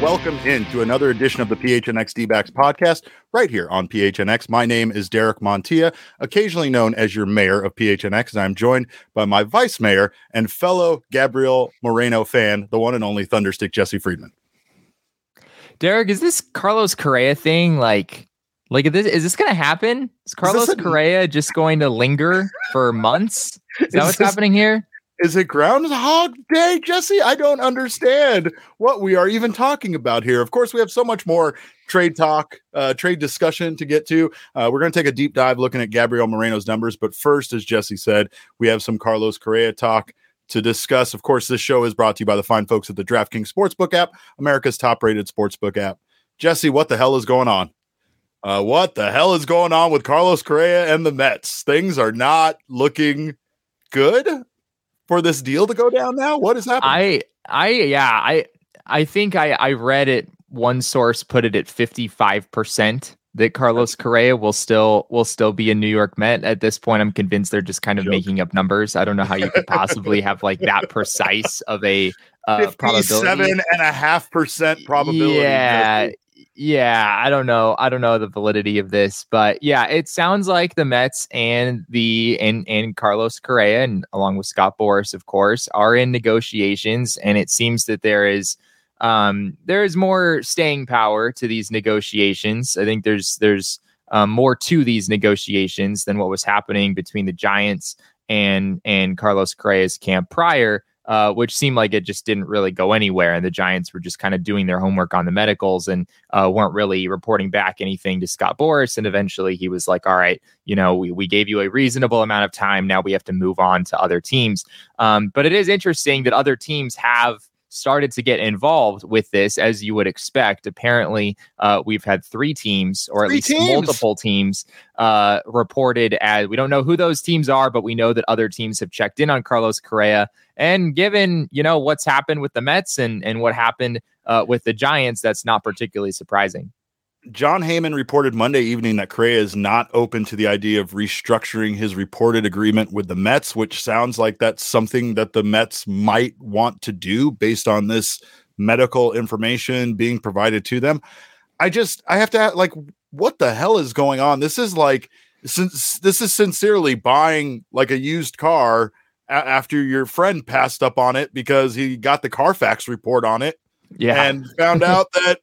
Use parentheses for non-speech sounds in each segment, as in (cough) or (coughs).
welcome into another edition of the PHNX D-backs podcast right here on PHNX. My name is Derek Montilla, occasionally known as your mayor of PHNX, and I'm joined by my vice mayor and fellow Gabriel Moreno fan, the one and only Thunderstick Jesse Friedman. Derek, is this Carlos Correa thing like like is this, is this going to happen? Is Carlos is a, Correa just going to linger for months? Is that what's this, happening here? Is it Groundhog Day, Jesse? I don't understand what we are even talking about here. Of course, we have so much more trade talk, uh, trade discussion to get to. Uh, we're going to take a deep dive looking at Gabriel Moreno's numbers. But first, as Jesse said, we have some Carlos Correa talk to discuss. Of course, this show is brought to you by the fine folks at the DraftKings Sportsbook app, America's top rated sportsbook app. Jesse, what the hell is going on? Uh, what the hell is going on with Carlos Correa and the Mets? Things are not looking good for this deal to go down now? What is happening? I I yeah, I I think I I read it one source put it at 55% that Carlos Correa will still will still be a New York Met. At this point, I'm convinced they're just kind of Joke. making up numbers. I don't know how you could possibly (laughs) have like that precise of a uh, probability. and a half percent probability. Yeah, yeah, I don't know. I don't know the validity of this, but yeah, it sounds like the Mets and the and and Carlos Correa and along with Scott Boras, of course, are in negotiations, and it seems that there is um there is more staying power to these negotiations. I think there's there's um, more to these negotiations than what was happening between the Giants and and Carlos Correa's camp prior uh, which seemed like it just didn't really go anywhere. And the Giants were just kind of doing their homework on the medicals and uh, weren't really reporting back anything to Scott Boras. And eventually he was like, all right, you know, we, we gave you a reasonable amount of time. Now we have to move on to other teams. Um, but it is interesting that other teams have started to get involved with this, as you would expect. Apparently, uh, we've had three teams, or at three least teams. multiple teams, uh, reported as we don't know who those teams are, but we know that other teams have checked in on Carlos Correa. And given you know what's happened with the Mets and and what happened uh, with the Giants, that's not particularly surprising. Jon Heyman reported Monday evening that Correa is not open to the idea of restructuring his reported agreement with the Mets, which sounds like that's something that the Mets might want to do based on this medical information being provided to them. I just I have to ask, like what the hell is going on? This is like since this is sincerely buying like a used car a- after your friend passed up on it because he got the Carfax report on it. Yeah. And found out that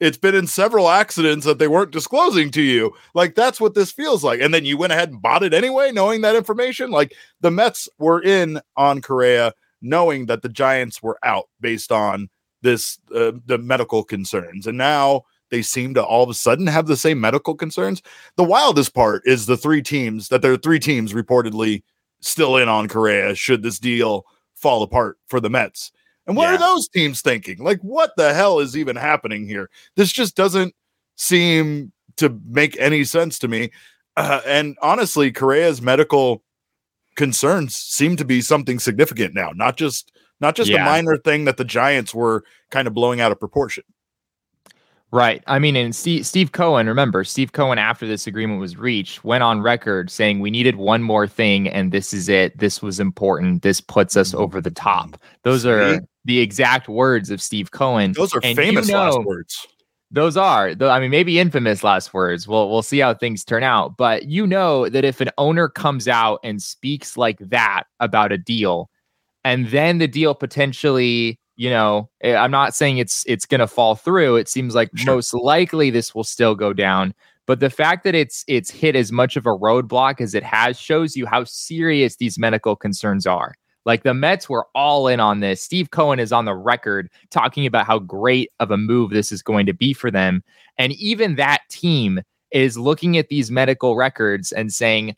it's been in several accidents that they weren't disclosing to you. Like that's what this feels like. And then you went ahead and bought it anyway, knowing that information. Like the Mets were in on Correa, knowing that the Giants were out based on this uh, the medical concerns, and now they seem to all of a sudden have the same medical concerns. The wildest part is the three teams that there are three teams reportedly still in on Correa should this deal fall apart for the Mets. And what yeah. are those teams thinking? Like, what the hell is even happening here? This just doesn't seem to make any sense to me. Uh, and honestly, Correa's medical concerns seem to be something significant now, not just not just yeah. a minor thing that the Giants were kind of blowing out of proportion. Right. I mean, and Steve, Steve Cohen, remember, Steve Cohen, after this agreement was reached, went on record saying we needed one more thing, and this is it. This was important. This puts us mm-hmm. over the top. Those are the exact words of Steve Cohen. Those are and famous you know, last words. Those are, I mean, maybe infamous last words. We'll we'll see how things turn out. But you know that if an owner comes out and speaks like that about a deal, and then the deal potentially you know, eh, I'm not saying it's it's going to fall through. It seems like sure. most likely this will still go down. But the fact that it's it's hit as much of a roadblock as it has shows you how serious these medical concerns are. Like the Mets were all in on this. Steve Cohen is on the record talking about how great of a move this is going to be for them. And even that team is looking at these medical records and saying,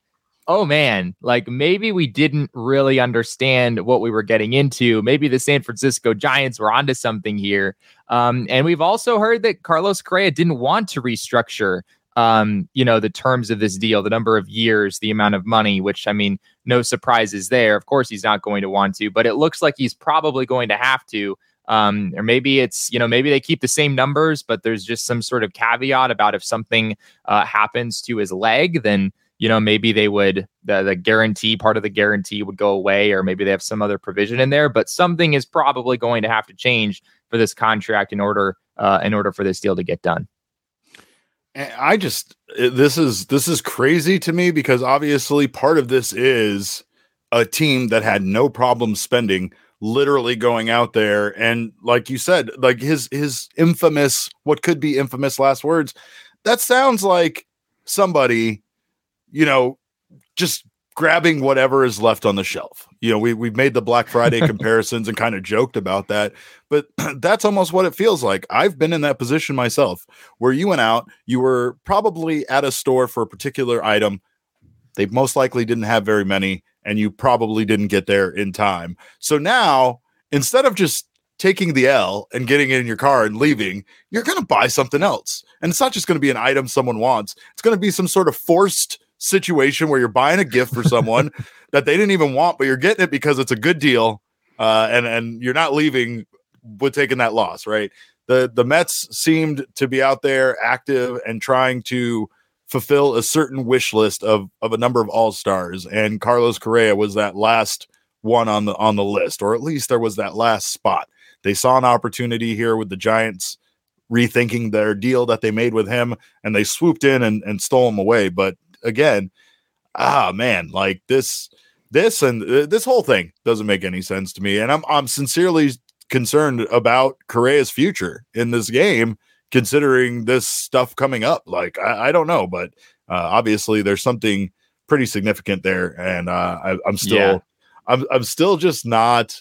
oh man, like maybe we didn't really understand what we were getting into. Maybe the San Francisco Giants were onto something here. Um, and we've also heard that Carlos Correa didn't want to restructure, um, you know, the terms of this deal, the number of years, the amount of money, which I mean, no surprises there. Of course, he's not going to want to, but it looks like he's probably going to have to. Um, or maybe it's you know maybe they keep the same numbers, but there's just some sort of caveat about if something uh, happens to his leg, then you know, maybe they would the the guarantee part of the guarantee would go away, or maybe they have some other provision in there. But something is probably going to have to change for this contract in order uh, in order for this deal to get done. I just this is this is crazy to me because obviously part of this is a team that had no problem spending literally going out there and like you said like his his infamous what could be infamous last words that sounds like somebody you know just grabbing whatever is left on the shelf. You know, we we've made the Black Friday (laughs) comparisons and kind of joked about that, but (clears throat) that's almost what it feels like. I've been in that position myself where you went out, you were probably at a store for a particular item. They most likely didn't have very many and you probably didn't get there in time. So now, instead of just taking the L and getting in your car and leaving, you're going to buy something else. And it's not just going to be an item someone wants. It's going to be some sort of forced situation where you're buying a gift for someone (laughs) that they didn't even want, but you're getting it because it's a good deal, uh, and and you're not leaving with taking that loss, right? The the Mets seemed to be out there active and trying to fulfill a certain wish list of of a number of all stars, and Carlos Correa was that last one on the on the list, or at least there was that last spot. They saw an opportunity here with the Giants rethinking their deal that they made with him, and they swooped in and, and stole him away. But again, ah man, like this this and uh, this whole thing doesn't make any sense to me and I'm I'm sincerely concerned about Correa's future in this game considering this stuff coming up. Like I, I don't know, but uh, obviously there's something pretty significant there and uh, I, am still yeah. I'm I'm still just not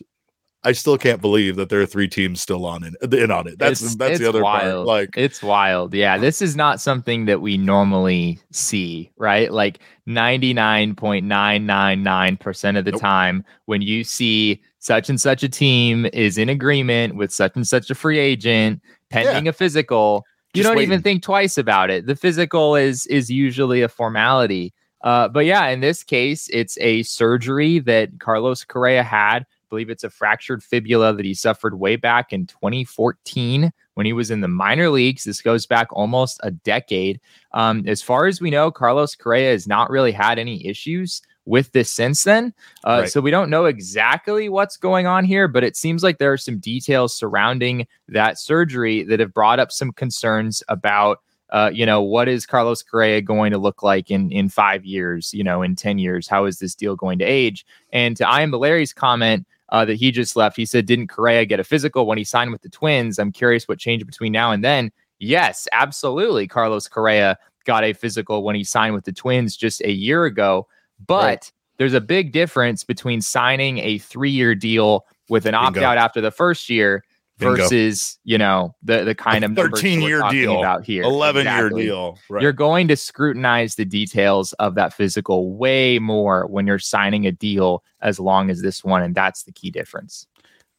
I still can't believe that there are three teams still on in, in on it. That's it's, that's it's the other wild. part. Like it's wild. Yeah, this is not something that we normally see, right? Like 99.999% of the nope. time when you see such and such a team is in agreement with such and such a free agent pending yeah. a physical, you Just don't waiting. even think twice about it. The physical is is usually a formality. Uh, but yeah, in this case, it's a surgery that Carlos Correa had believe it's a fractured fibula that he suffered way back in 2014 when he was in the minor leagues. This goes back almost a decade. Um, as far as we know, Carlos Correa has not really had any issues with this since then. Uh, right. So we don't know exactly what's going on here, but it seems like there are some details surrounding that surgery that have brought up some concerns about uh, you know, what is Carlos Correa going to look like in in five years? You know, in ten years, how is this deal going to age? And to I am Larry's comment uh, that he just left, he said, "Didn't Correa get a physical when he signed with the Twins?" I'm curious what changed between now and then. Yes, absolutely. Carlos Correa got a physical when he signed with the Twins just a year ago, but right. there's a big difference between signing a three year deal with an opt out after the first year versus you know the the kind of 13 year deal. about here. 11 exactly. year deal. Right. you're going to scrutinize the details of that physical way more when you're signing a deal as long as this one and that's the key difference.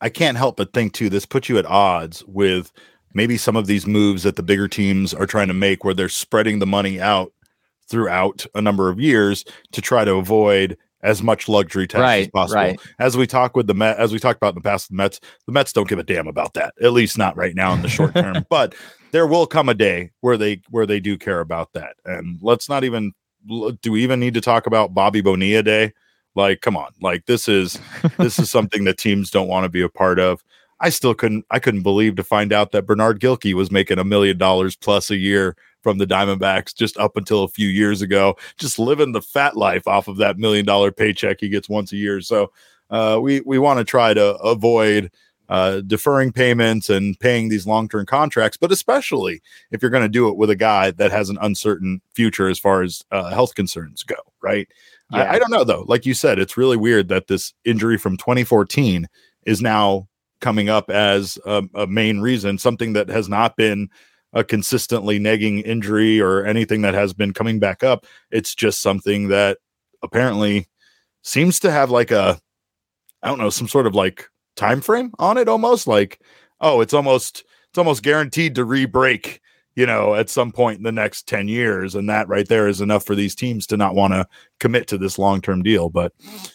I can't help but think too this puts you at odds with maybe some of these moves that the bigger teams are trying to make where they're spreading the money out throughout a number of years to try to avoid as much luxury tax right, as possible. Right. As we talk with the Met, as we talked about in the past, the Mets, the Mets don't give a damn about that. At least not right now in the short term. (laughs) but there will come a day where they where they do care about that. And let's not even do we even need to talk about Bobby Bonilla Day? Like, come on, like this is this is something that teams don't want to be a part of. I still couldn't I couldn't believe to find out that Bernard Gilkey was making a million dollars plus a year from the Diamondbacks just up until a few years ago, just living the fat life off of that million dollar paycheck he gets once a year. So uh, we we want to try to avoid uh, deferring payments and paying these long term contracts, but especially if you're going to do it with a guy that has an uncertain future as far as uh, health concerns go, right? Yeah. I, I don't know though. Like you said, it's really weird that this injury from 2014 is now coming up as a, a, main reason, something that has not been a consistently nagging injury or anything that has been coming back up. It's just something that apparently seems to have like a, I don't know, some sort of like time frame on it almost like, oh, it's almost, it's almost guaranteed to re-break you know, at some point in the next 10 years. And that right there is enough for these teams to not want to commit to this long term deal. But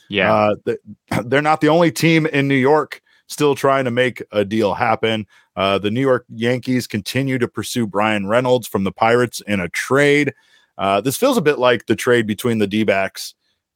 yeah, uh, (clears throat) they're not the only team in New York still trying to make a deal happen. Uh, the New York Yankees continue to pursue Bryan Reynolds from the Pirates in a trade. Uh, this feels a bit like the trade between the D backs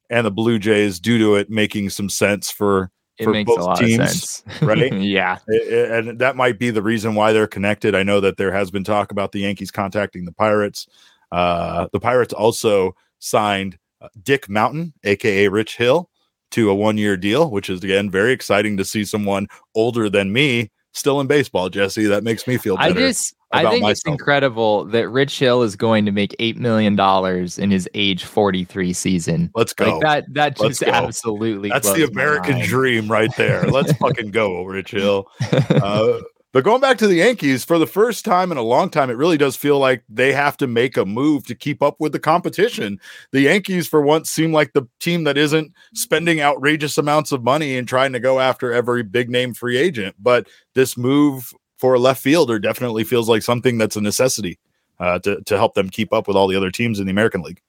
and the Blue Jays due to it making some sense for It for makes both a lot teams, of sense. (laughs) right? (laughs) yeah. I- I- and that might be the reason why they're connected. I know that there has been talk about the Yankees contacting the Pirates. Uh, the Pirates also signed uh, Dick Mountain, aka Rich Hill, to a one-year deal, which is again very exciting to see someone older than me still in baseball. Jesse, that makes me feel I better. just I think it's incredible that Rich Hill is going to make eight million dollars in his age forty three season. Let's go. Like that that just absolutely That's the American dream right there. Let's fucking go, Rich Hill. (laughs) Uh, but going back to the Yankees, for the first time in a long time, it really does feel like they have to make a move to keep up with the competition. The Yankees, for once, seem like the team that isn't spending outrageous amounts of money and trying to go after every big name free agent. But this move for a left fielder definitely feels like something that's a necessity uh, to, to help them keep up with all the other teams in the American League.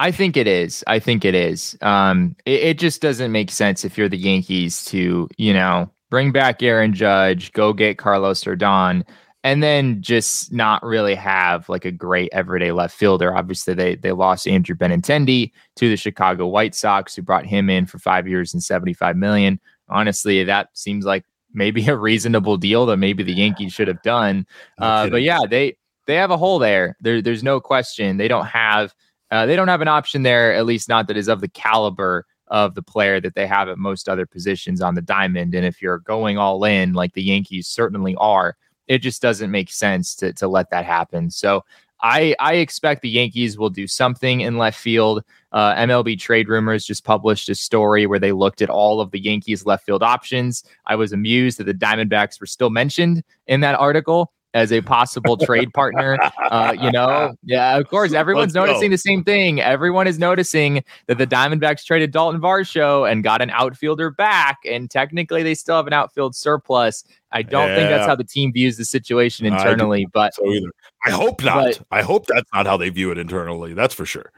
I think it is. I think it is. Um, it, it just doesn't make sense if you're the Yankees to, you know, bring back Aaron Judge, go get Carlos Rodon, and then just not really have like a great everyday left fielder. Obviously, they they lost Andrew Benintendi to the Chicago White Sox, who brought him in for five years and 75 million. Honestly, that seems like maybe a reasonable deal that maybe the Yankees should have done. Uh, but yeah, they they have a hole there. There there's no question. They don't have uh, they don't have an option there, at least not that is of the caliber of the player that they have at most other positions on the diamond. And if you're going all in, like the Yankees certainly are, it just doesn't make sense to to let that happen. So I I expect the Yankees will do something in left field. Uh, MLB Trade Rumors just published a story where they looked at all of the Yankees left field options. I was amused that the Diamondbacks were still mentioned in that article as a possible trade partner. Uh, you know, yeah, of course, everyone's Let's go. noticing the same thing. Everyone is noticing that the Diamondbacks traded Dalton Varsho and got an outfielder back, and technically they still have an outfield surplus. I don't think that's how the team views the situation internally, but So either I hope not. But- I hope that's not how they view it internally. That's for sure.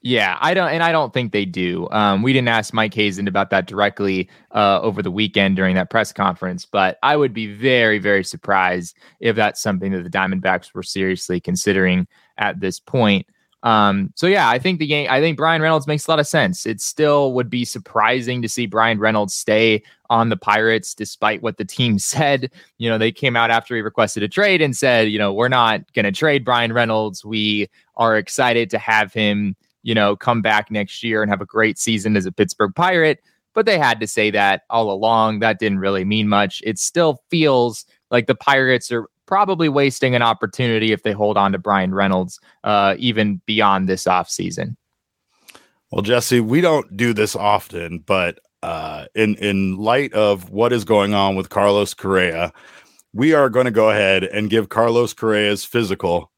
Yeah, I don't, and I don't think they do. Um, we didn't ask Mike Hazen about that directly uh, over the weekend during that press conference, but I would be very, very surprised if that's something that the Diamondbacks were seriously considering at this point. Um, so yeah, I think the game. I think Bryan Reynolds makes a lot of sense. It still would be surprising to see Bryan Reynolds stay on the Pirates, despite what the team (laughs) said. You know, they came out after he requested a trade and said, you know, we're not going to trade Bryan Reynolds. We are excited to have him you know, come back next year and have a great season as a Pittsburgh Pirate. But they had to say that all along. That didn't really mean much. It still feels like the Pirates are probably wasting an opportunity if they hold on to Bryan Reynolds, uh, even beyond this offseason. Well, Jesse, we don't do this often, but uh, in in light of what is going on with Carlos Correa, we are going to go ahead and give Carlos Correa's physical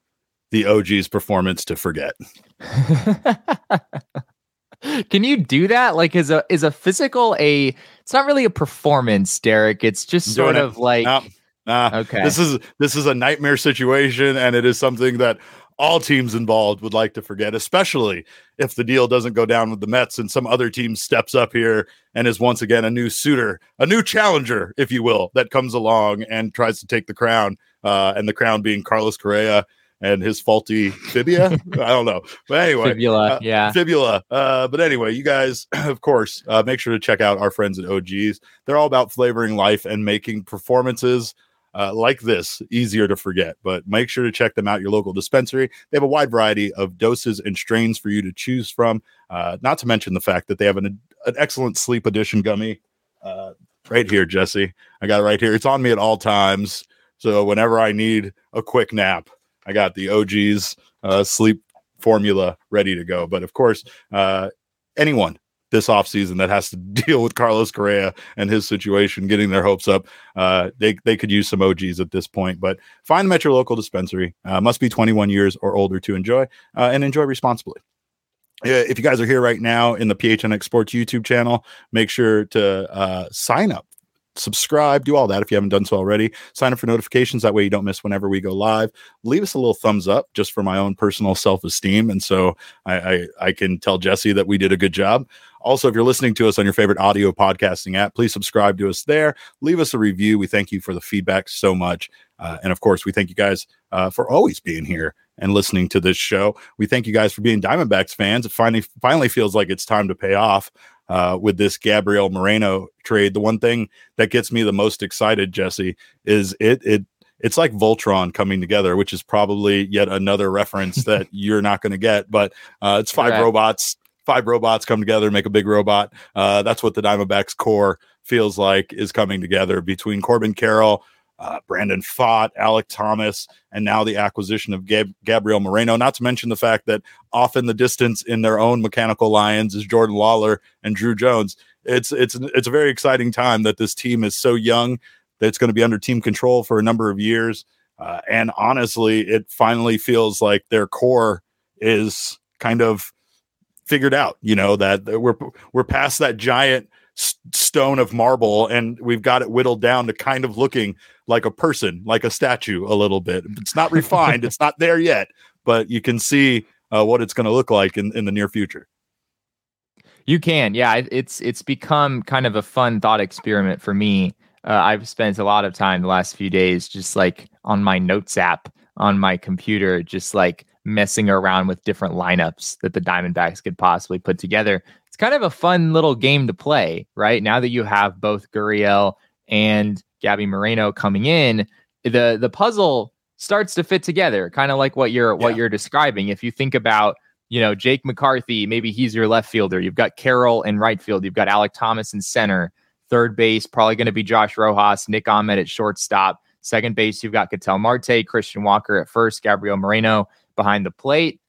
the OG's performance to forget. (laughs) Can you do that? Like, is a is a physical a? It's not really a performance, Derek. It's just sort doing it. of like Nah, nah. okay. This is this is a nightmare situation, and it is something that all teams involved would like to forget, especially if the deal doesn't go down with the Mets and some other team steps up here and is once again a new suitor, a new challenger, if you will, that comes along and tries to take the crown. Uh, and the crown being Carlos Correa and his faulty fibia. (laughs) I don't know, but anyway, fibula. uh, yeah. fibula. Uh, but anyway, you guys, (clears throat) of course, uh, make sure to check out our friends at OGs. They're all about flavoring life and making performances uh, like this easier to forget. But make sure to check them out, your local dispensary. They have a wide variety of doses and strains for you to choose from. Uh, not to mention the fact that they have an, an excellent sleep edition gummy uh, right here, Jesse. I got it right here. It's on me at all times. So whenever I need a quick nap, I got the OG's uh, sleep formula ready to go. But of course, uh, anyone this offseason that has to (laughs) deal with Carlos Correa and his situation, getting their hopes up, uh, they, they could use some OGs at this point. But find them at your local dispensary. Uh, must be 21 years or older to enjoy uh, and enjoy responsibly. If you guys are here right now in the PHNX Sports YouTube channel, make sure to uh, sign up subscribe, do all that if you haven't done so already. Sign up for notifications. That way you don't miss whenever we go live. Leave us a little thumbs up just for my own personal self esteem. And so I, I, I can tell Jesse that we did a good job. Also, if you're listening to us on your favorite audio podcasting app, please subscribe to us there. Leave us a review. We thank you for the feedback so much. Uh, and of course, we thank you guys uh, for always being here and listening to this show. We thank you guys for being Diamondbacks fans. It finally finally feels like it's time to pay off uh, with this Gabriel Moreno trade. The one thing that gets me the most excited, Jesse, is it it it's like Voltron coming together, which is probably yet another reference (laughs) that you're not going to get. But uh, it's five right. robots, five robots come together, make a big robot. Uh, that's what the Diamondbacks core feels like is coming together between Corbin Carroll, uh, Brandon Pfaadt, Alek Thomas, and now the acquisition of Gab- Gabriel Moreno. Not to mention the fact that off in the distance in their own mechanical lions is Jordan Lawler and Druw Jones. It's it's it's a very exciting time that this team is so young that it's going to be under team control for a number of years. Uh, and honestly, it finally feels like their core is kind of figured out. You know that we're we're past that giant stone of marble and we've got it whittled down to kind of looking like a person like a statue a little bit. It's not refined it's not there yet but you can see uh, what it's going to look like in, in the near future. You can yeah it's it's become kind of a fun thought experiment for me. Uh, i've spent a lot of time the last few days just like on my notes app on my computer just like messing around with different lineups that the diamondbacks could possibly put together It's kind of a fun little game to play, right? Now that you have both Gurriel and Gabby Moreno coming in, the the puzzle starts to fit together, kind of like what you're yeah. what you're describing. If you think about, you know, Jake McCarthy, maybe he's your left fielder. You've got Carroll in right field. You've got Alek Thomas in center. Third base, probably going to be Josh Rojas, Nick Ahmed at shortstop. Second base, you've got Ketel Marte, Christian Walker at first, Gabriel Moreno behind the plate.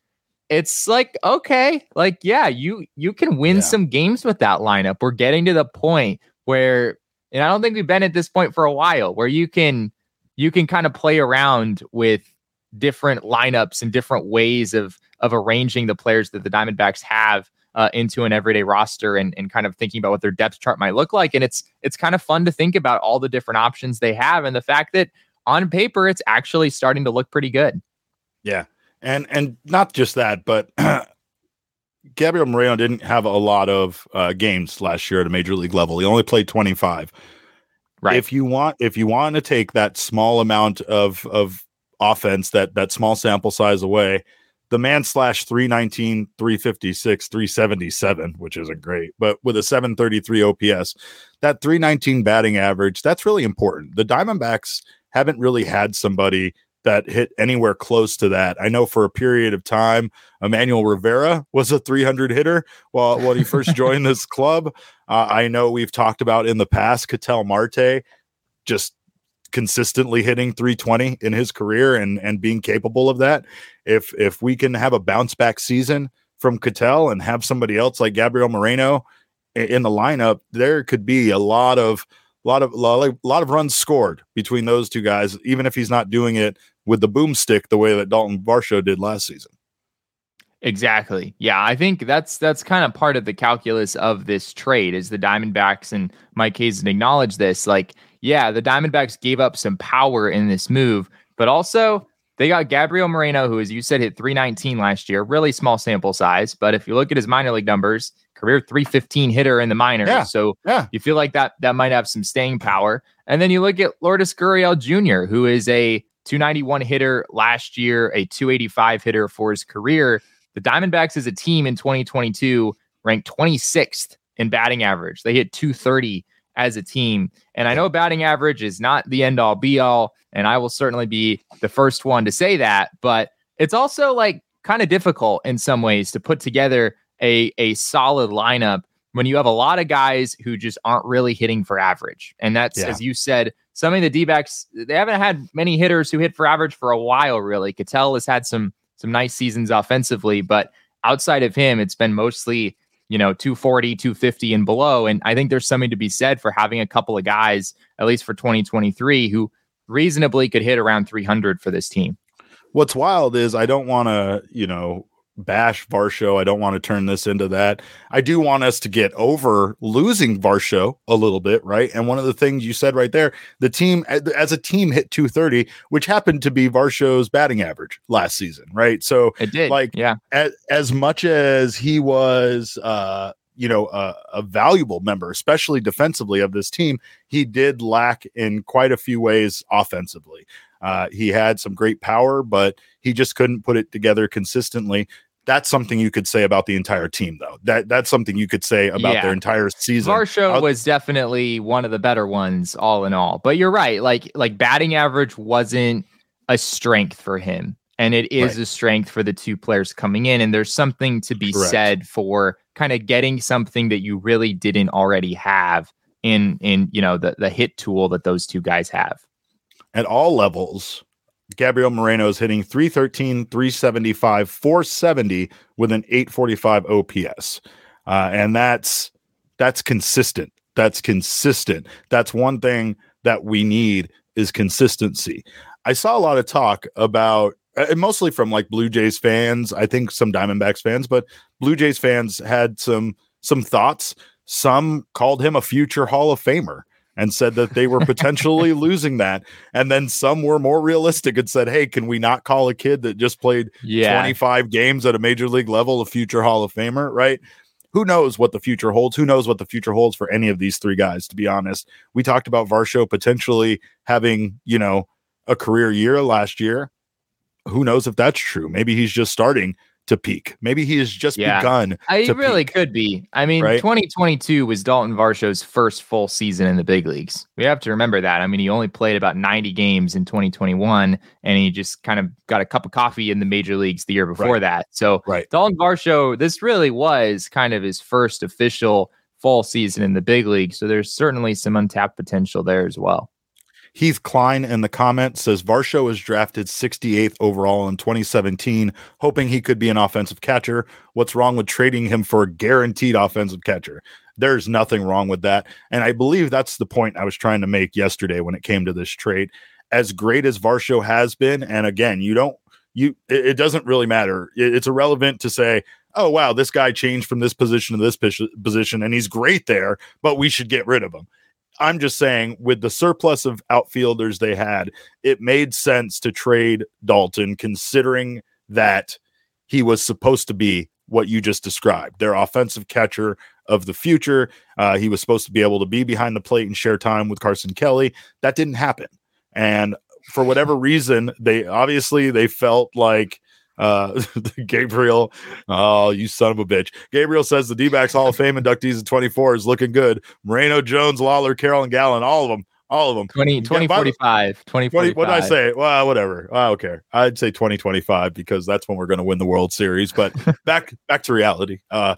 It's like okay like yeah you you can win yeah. some games with that lineup. We're getting to the point where and i don't think we've been at this point for a while where you can you can kind of play around with different lineups and different ways of of arranging the players that the diamondbacks have uh, into an everyday roster and, and kind of thinking about what their depth chart might look like. And it's it's kind of fun to think about all the different options they have and the fact that on paper it's actually starting to look pretty good. Yeah and and not just that, but (clears throat) Gabriel Moreno didn't have a lot of uh, games last year at a major league level. He only played 25. Right. If you want, if you want to take that small amount of of offense, that that small sample size away, the man slash 319, 356, 377, which isn't great, but with a 733 OPS, that 319 batting average, that's really important. The Diamondbacks haven't really had somebody that hit anywhere close to that. I know for a period of time, Emmanuel Rivera was a 300 hitter while when he first (laughs) joined this club. Uh, I know we've talked about in the past Ketel Marte just consistently hitting 320 in his career and and being capable of that. If if we can have a bounce back season from Ketel and have somebody else like Gabriel Moreno in the lineup, there could be a lot of a lot of a lot of runs scored between those two guys, even if he's not doing it with the boomstick the way that Dalton Varsho did last season. Exactly. Yeah, I think that's that's kind of part of the calculus of this trade is the Diamondbacks and Mike Hazen acknowledge this. Like, yeah, the Diamondbacks gave up some power in this move, but also they got Gabriel Moreno, who, as you said, hit 319 last year, really small sample size. But if you look at his minor league numbers, career 315 hitter in the minors. Yeah, so yeah. you feel like that that might have some staying power. And then you look at Lourdes Gurriel Jr., who is a 291 hitter last year, a 285 hitter for his career. The Diamondbacks as a team in 2022 ranked 26th in batting average. They hit 230 as a team. And I know batting average is not the end all be all. And I will certainly be the first one to say that. But it's also like kind of difficult in some ways to put together a, a solid lineup when you have a lot of guys who just aren't really hitting for average. And that's, yeah. as you said, some of the D backs, they haven't had many hitters who hit for average for a while, really. Ketel has had some some nice seasons offensively, but outside of him, it's been mostly, you know, 240, 250 and below. And I think there's something to be said for having a couple of guys, at least for 2023, who reasonably could hit around 300 for this team. What's wild is I don't want to, you know, bash Varsho. I don't want to turn this into that. I do want us to get over losing Varsho a little bit, right? And one of the things you said right there, the team as a team hit 230, which happened to be Varsho's batting average last season, right? So it did, like, yeah. As, as much as he was, uh, you know, a, a valuable member, especially defensively of this team, he did lack in quite a few ways offensively. Uh, he had some great power, but he just couldn't put it together consistently. That's something you could say about the entire team, though. That that's something you could say about Yeah. their entire season. Varsho I'll- was definitely one of the better ones, all in all. But you're right, like like batting average wasn't a strength for him, and it is Right. a strength for the two players coming in. And there's something to be Correct. said for kind of getting something that you really didn't already have in in you know the the hit tool that those two guys have. at all levels. Gabriel Moreno is hitting 313, 375, 470 with an 845 OPS. Uh, and that's that's consistent. That's consistent. That's one thing that we need is consistency. I saw a lot of talk about and mostly from like Blue Jays fans, I think some Diamondbacks fans, but Blue Jays fans had some some thoughts. Some called him a future Hall of Famer and said that they were potentially (laughs) losing that. And then some were more realistic and said, "Hey, can we not call a kid that just played Yeah, 25 games at a major league level a future Hall of Famer?" Right? Who knows what the future holds? Who knows what the future holds for any of these three guys? To be honest, we talked about Varsho potentially having, you know, a career year last year. Who knows if that's true? Maybe he's just starting to peak. Maybe he has just Yeah. begun. I really peak, could be. I mean, right? 2022 was Dalton Varsho's first full season in the big leagues. We have to remember that. I mean, he only played about 90 games in 2021, and he just kind of got a cup of coffee in the major leagues the year before Right. that. So, Right. Dalton Varsho, this really was kind of his first official fall season in the big league. So, there's certainly some untapped potential there as well. Heath Klein in the comments says Varsho was drafted 68th overall in 2017, hoping he could be an offensive catcher. What's wrong with trading him for a guaranteed offensive catcher? There's nothing wrong with that. And I believe that's the point I was trying to make yesterday when it came to this trade. As great as Varsho has been, and again, you don't, you, it, it doesn't really matter. It- it's irrelevant to say, oh, wow, this guy changed from this position to this position and he's great there, but we should get rid of him. I'm just saying, with the surplus of outfielders they had, it made sense to trade Dalton, considering that he was supposed to be what you just described their offensive catcher of the future. Uh, he was supposed to be able to be behind the plate and share time with Carson Kelly. That didn't happen. And for whatever reason, they obviously they felt like uh (laughs) Gabriel, oh, you son of a bitch. Gabriel says the D backs Hall of Fame inductees in 24 is looking good. Moreno, Jones, Lawler, Carroll, and Gallen, all of them, all of them. 20, Yeah, by the- 2045. 20, 2045. what did I say? Well, whatever. I don't care. I'd say 2025 because that's when we're going to win the World Series. But (laughs) back back to reality. Uh,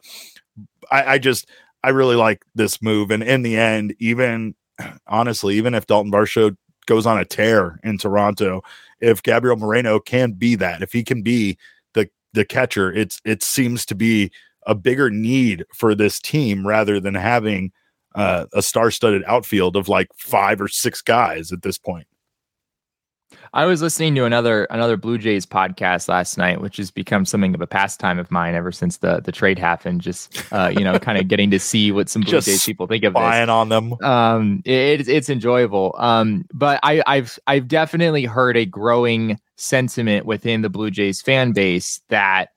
I, I just I really like this move, and in the end, even (clears throat) honestly, even if Dalton Varsho goes on a tear in Toronto, if Gabriel Moreno can be that, if he can be the the catcher, it's it seems to be a bigger need for this team rather than having uh, a star-studded outfield of like five or six guys at this point. I was listening to another another Blue Jays podcast last night, which has become something of a pastime of mine ever since the the trade happened. Just uh, you know, kind of getting to see what some Blue Just Jays people think of this. Spying on them. Um, it, it's it's enjoyable. Um, but I, I've I've definitely heard a growing sentiment within the Blue Jays fan base that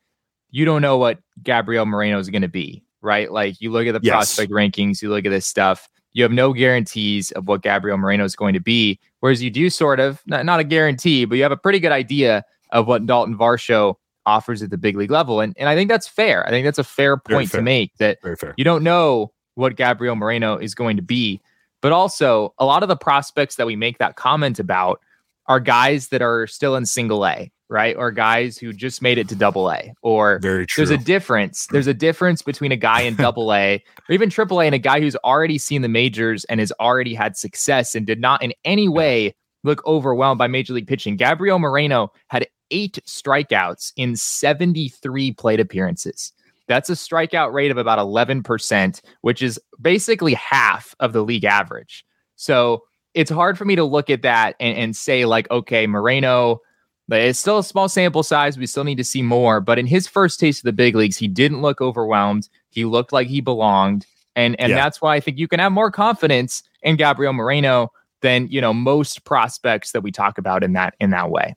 you don't know what Gabriel Moreno is going to be, right? Like you look at the Yes. prospect rankings, you look at this stuff. You have no guarantees of what Gabriel Moreno is going to be, whereas you do sort of not, not a guarantee, but you have a pretty good idea of what Dalton Varsho offers at the big league level, and and I think that's fair. I think that's a fair point fair. to make that you don't know what Gabriel Moreno is going to be. But also, a lot of the prospects that we make that comment about are guys that are still in single A, right? Or guys who just made it to double A. Or Very true. there's a difference. There's a difference between a guy in (laughs) double A or even triple A and a guy who's already seen the majors and has already had success and did not in any way look overwhelmed by major league pitching. Gabriel Moreno had eight strikeouts in 73 plate appearances. That's a strikeout rate of about 11%, which is basically half of the league average. So it's hard for me to look at that and, and say, like, okay, Moreno, but it's still a small sample size. We still need to see more. But in his first taste of the big leagues, he didn't look overwhelmed. He looked like he belonged. And and Yeah. that's why I think you can have more confidence in Gabriel Moreno than you know most prospects that we talk about in that in that way.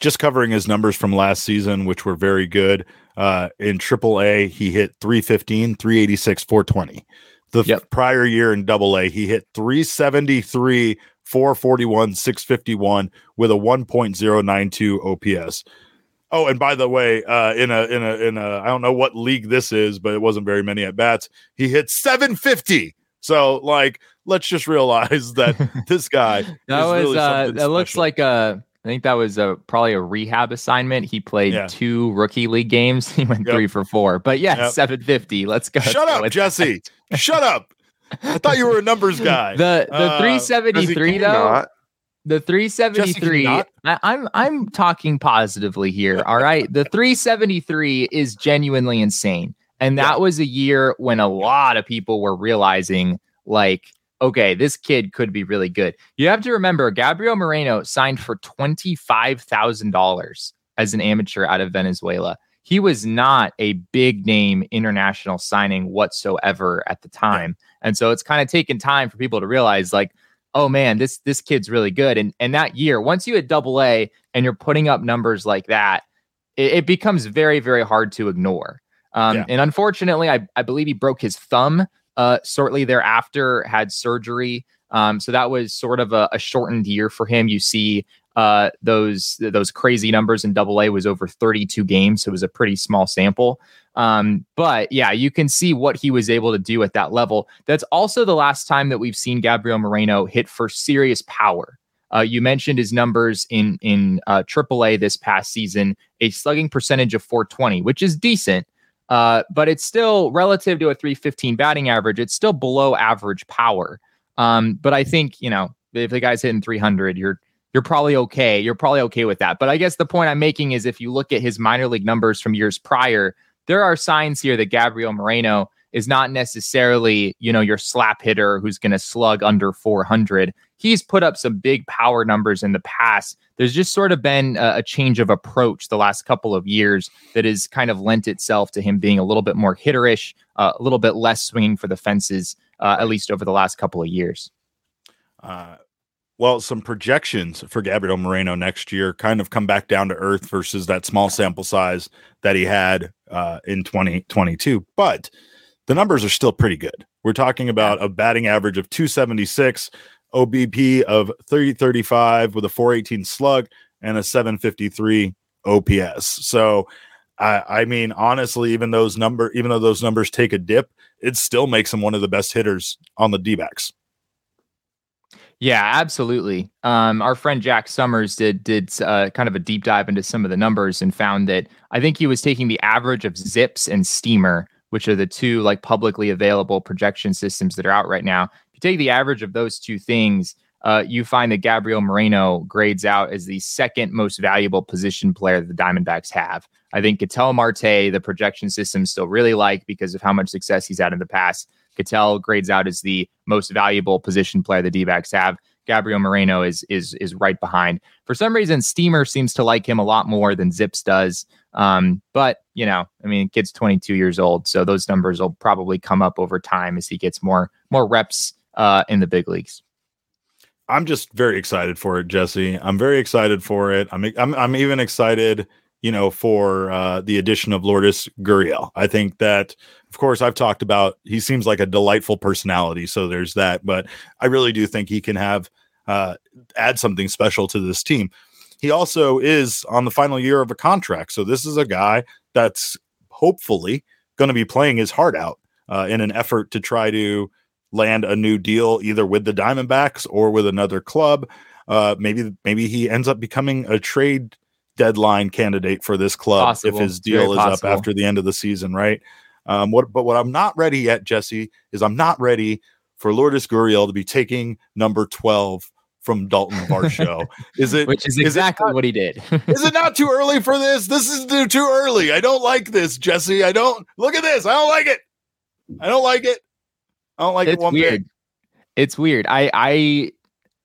just covering his numbers from last season, which were very good. Uh, in Triple A, he hit 315, 386, 420. The Yep. prior year in Double A, he hit 373 441, 651 with a 1.092 OPS. Oh, and by the way, uh, in a in a in a I don't know what league this is, but it wasn't very many at bats. He hit 750. So like, let's just realize that (laughs) this guy that was really uh, that looks like a I think that was a probably a rehab assignment. He played Yeah. two rookie league games. (laughs) He went Yep. three for four. But yeah, Yep. 750. Let's go. Shut Let's up, with Jesse. (laughs) Shut up. I thought you were a numbers guy. The the Uh, 373 Jesse, though. not? The 373. I, I'm I'm talking positively here. All right. The 373 is genuinely insane. And that was a year when a lot of people were realizing, like, okay, this kid could be really good. You have to remember, Gabriel Moreno signed for $25,000 as an amateur out of Venezuela. He was not a big name international signing whatsoever at the time. And so it's kind of taken time for people to realize, like, oh man, this this kid's really good. And and that year, once you hit double A and you're putting up numbers like that, it, it becomes very, very hard to ignore. Um, Yeah. And unfortunately, I, I believe he broke his thumb uh, shortly thereafter, had surgery. Um, so that was sort of a, a shortened year for him. You see uh, those those crazy numbers in Double A was over 32 games, so it was a pretty small sample. Um, but yeah, you can see what he was able to do at that level. That's also the last time that we've seen Gabriel Moreno hit for serious power. Uh, you mentioned his numbers in in uh, AAA this past season, a slugging percentage of 420, which is decent, uh, but it's still relative to a 315 batting average. It's still below average power. Um, but I think you know if the guy's hitting 300, you're you're probably okay. You're probably okay with that. But I guess the point I'm making is if you look at his minor league numbers from years prior, there are signs here that Gabriel Moreno is not necessarily, you know, your slap hitter who's going to slug under 400. He's put up some big power numbers in the past. There's just sort of been a, a change of approach the last couple of years that has kind of lent itself to him being a little bit more hitterish, uh, a little bit less swinging for the fences, uh, at least over the last couple of years. Uh, well, some projections for Gabriel Moreno next year kind of come back down to earth versus that small sample size that he had uh, in 2022. But the numbers are still pretty good. We're talking about a batting average of 276, OBP of 335 with a 418 slug and a 753 OPS. So, I, I mean, honestly, even those number, even though those numbers take a dip, it still makes him one of the best hitters on the D-backs. Yeah, absolutely. Um, our friend Jack Sommers did did uh, kind of a deep dive into some of the numbers and found that I think he was taking the average of ZiPS and Steamer, which are the two like publicly available projection systems that are out right now. If you take the average of those two things, uh, you find that Gabriel Moreno grades out as the second most valuable position player that the Diamondbacks have. I think Ketel Marte, the projection system, still really like because of how much success he's had in the past. Ketel grades out as the most valuable position player the D-backs have. Gabriel Moreno is is is right behind. For some reason, Steamer seems to like him a lot more than ZiPS does. Um, but you know, I mean, kid's 22 years old, so those numbers will probably come up over time as he gets more more reps uh, in the big leagues. I'm just very excited for it, Jesse. I'm very excited for it. I'm I'm I'm even excited, you know, for uh, the addition of Lourdes Gurriel. I think that, of course, I've talked about. He seems like a delightful personality, so there's that. But I really do think he can have uh, add something special to this team. He also is on the final year of a contract, so this is a guy that's hopefully going to be playing his heart out uh, in an effort to try to land a new deal either with the Diamondbacks or with another club. Uh, maybe maybe he ends up becoming a trade deadline candidate for this club Possible. if his deal is possible. up after the end of the season, right? Um, what but what I'm not ready yet, Jesse, is I'm not ready for Lourdes Gurriel to be taking number 12 from Dalton Varsho. (laughs) is it Which is is exactly not- what he did. (laughs) is it not too early for this? This is too, too early. I don't like this, Jesse. I don't look at this. I don't like it. I don't like it. I don't like it one weird. bit. It's weird. I I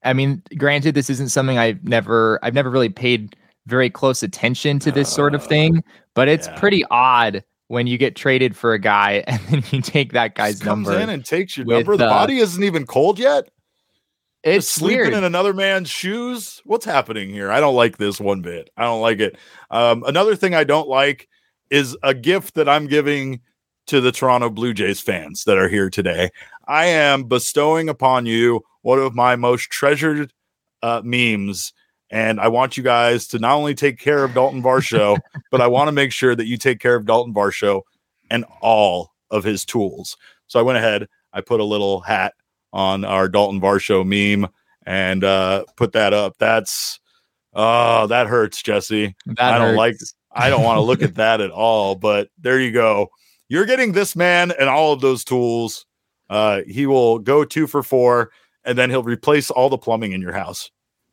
I mean, granted, this isn't something I've never I've never really paid very close attention to this sort of thing, but it's yeah. pretty odd when you get traded for a guy (laughs) and then you take that guy's Just comes number. in and takes your with, number. The uh, body isn't even cold yet. it's Just sleeping weird. in another man's shoes. What's happening here? I don't like this one bit. I don't like it. Um, another thing I don't like is a gift that I'm giving to the Toronto Blue Jays fans that are here today. I am bestowing upon you one of my most treasured uh, memes. And I want you guys to not only take care of Dalton Varsho, (laughs) but I want to make sure that you take care of Dalton Varsho and all of his tools. So I went ahead, I put a little hat on our Dalton Varsho meme and uh, put that up. That's oh, that hurts, Jesse. That I don't hurts. like I don't want to look at that at all, (laughs) but there you go. You're getting this man and all of those tools. Uh, he will go two for four, and then he'll replace all the plumbing in your house.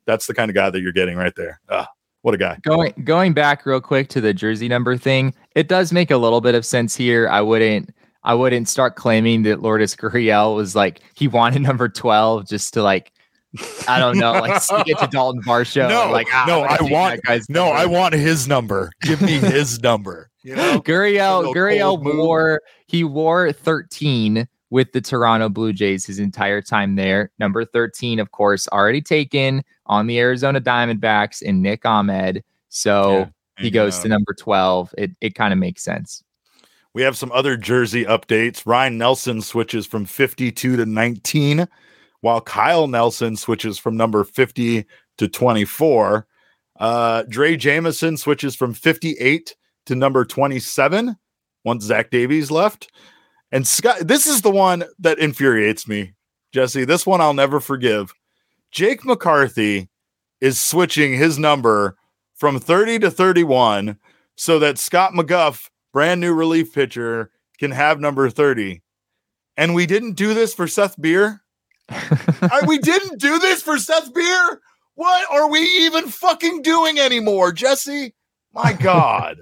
That's the kind of guy that you're getting right there. Ah, what a guy. Going going back real quick to the jersey number thing, it does make a little bit of sense here. I wouldn't I wouldn't start claiming that Lourdes Gurriel was like he wanted number 12 just to like I don't know, like (laughs) stick it to Dalton Varsho. No, like ah, no, I want- guy's No, number. I want his number. Give me (laughs) his number. You know, Gurriel Gurriel wore he wore 13 with the Toronto Blue Jays his entire time there. Number 13, of course, already taken on the Arizona Diamondbacks in Nick Ahmed. So Yeah. he goes to number 12. It it kind of makes sense. We have some other jersey updates. Ryne Nelson switches from 52 to 19, while Kyle Nelson switches from number 50 to 24. Uh, Drey Jameson switches from 58 to number 27 once Zach Davies left. And Scott, this is the one that infuriates me, Jesse. This one I'll never forgive. Jake McCarthy is switching his number from 30 to 31 so that Scott McGough, brand new relief pitcher, can have number 30. And we didn't do this for Seth Beer. (laughs) I- we didn't do this for Seth Beer. What are we even fucking doing anymore, Jesse? My (laughs) God.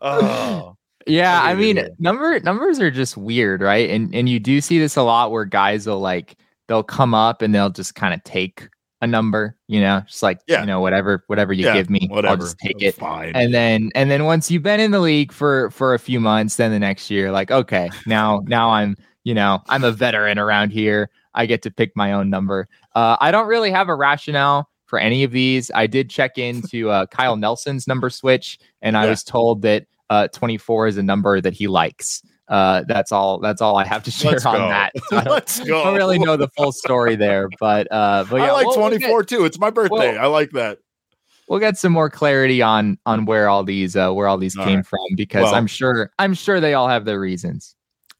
Oh, Yeah, I mean, number numbers are just weird, right? And and you do see this a lot where guys will like they'll come up and they'll just kind of take a number, you know, just like Yeah. you know whatever whatever you yeah, give me, whatever. I'll just take it. Fine. And then and then once you've been in the league for for a few months, then the next year, like okay, now now I'm you know I'm a veteran around here. I get to pick my own number. Uh, I don't really have a rationale for any of these. I did check into uh, Kyle Nelson's number switch, and I Yeah. was told that uh, 24 is a number that he likes. Uh, that's all. That's all I have to (laughs) share Let's on go. that. So (laughs) I Let's go. I don't really know the full story there, but uh, but yeah, I like we'll- we'll get- 24 too. It's my birthday. well- I like that. we'll get some more clarity on on where all these uh where all these All came right. from because Well- I'm sure I'm sure they all have their reasons.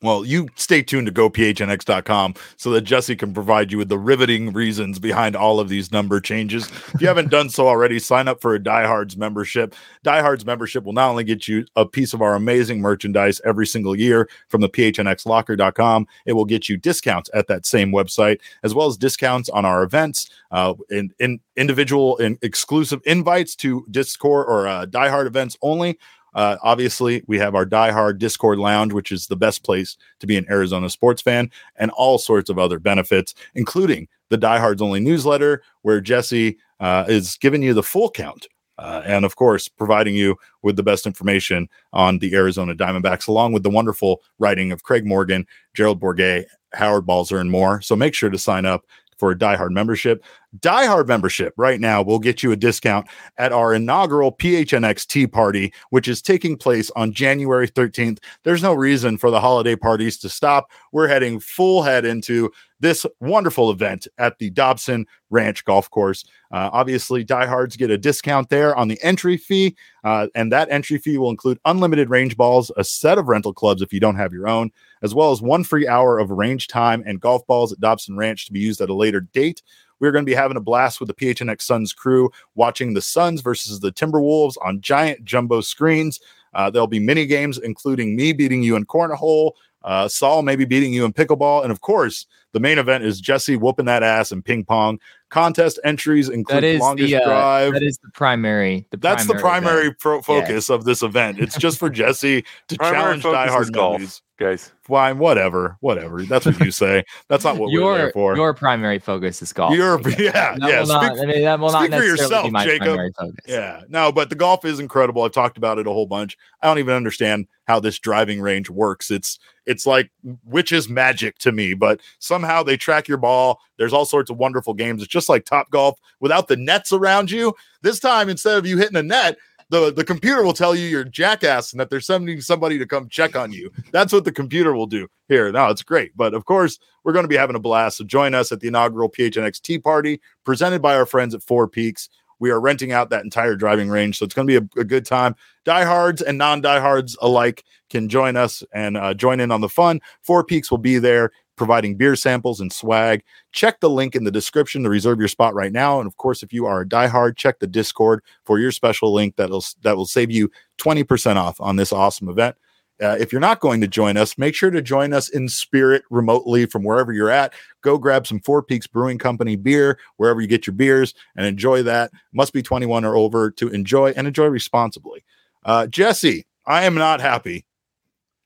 Well, you stay tuned to gophnx.com so that Jesse can provide you with the riveting reasons behind all of these number changes. If you haven't done so already, sign up for a Diehards membership. Diehards membership will not only get you a piece of our amazing merchandise every single year from the phnxlocker.com, it will get you discounts at that same website, as well as discounts on our events, uh, in, in individual and exclusive invites to Discord or uh, Diehard events only. Uh, obviously, we have our Die Hard Discord Lounge, which is the best place to be an Arizona sports fan, and all sorts of other benefits, including the Die Hards Only newsletter, where Jesse uh, is giving you the full count. Uh, and of course, providing you with the best information on the Arizona Diamondbacks, along with the wonderful writing of Craig Morgan, Gerald Bourguet, Howard Balzer, and more. So make sure to sign up for a Die Hard membership. Die Hard membership right now will get you a discount at our inaugural PHNX Tee Party, which is taking place on January 13th. There's no reason for the holiday parties to stop. We're heading full head into this wonderful event at the Dobson Ranch Golf Course. Uh, obviously, diehards get a discount there on the entry fee, uh, and that entry fee will include unlimited range balls, a set of rental clubs if you don't have your own, as well as one free hour of range time and golf balls at Dobson Ranch to be used at a later date. We're going to be having a blast with the PHNX Suns crew, watching the Suns versus the Timberwolves on giant jumbo screens. Uh, there'll be mini games, including me beating you in cornhole, uh, Saul maybe beating you in pickleball, and of course, the main event is Jesse whooping that ass and ping pong. Contest entries include That is longest the uh, drive. that is the primary. The That's the primary pro- focus of this event. It's just for (laughs) Jesse to Primary challenge diehard is golf, nubbies. guys. Fine, whatever, whatever. That's what you (laughs) say. That's not what we're Your there for. your primary focus is golf. Your- I guess. yeah, That yeah. will not, Speak- I mean, that will not for yourself, be my Jacob. focus. Yeah, no, but the golf is incredible. I've talked about it a whole bunch. I don't even understand how this driving range works. It's it's like witch's magic to me, but somehow they track your ball. There's all sorts of wonderful games. It's just like Top Golf without the nets around you. This time, instead of you hitting a net, the the computer will tell you you're jackass and that they're sending somebody to come check on you. That's what the computer will do here. Now it's great, but of course we're going to be having a blast. So join us at the inaugural PHNX Tee Party presented by our friends at Four Peaks. We are renting out that entire driving range, so it's going to be a, a good time. Diehards and non-diehards alike can join us and uh, join in on the fun. Four Peaks will be there providing beer samples and swag. Check the link in the description to reserve your spot right now. And of course, if you are a diehard, check the Discord for your special link that'll that will save you 20% off on this awesome event. Uh, if you're not going to join us, make sure to join us in spirit remotely from wherever you're at. Go grab some Four Peaks Brewing Company beer wherever you get your beers and enjoy that. Must be 21 or over to enjoy and enjoy responsibly. Uh, Jesse, I am not happy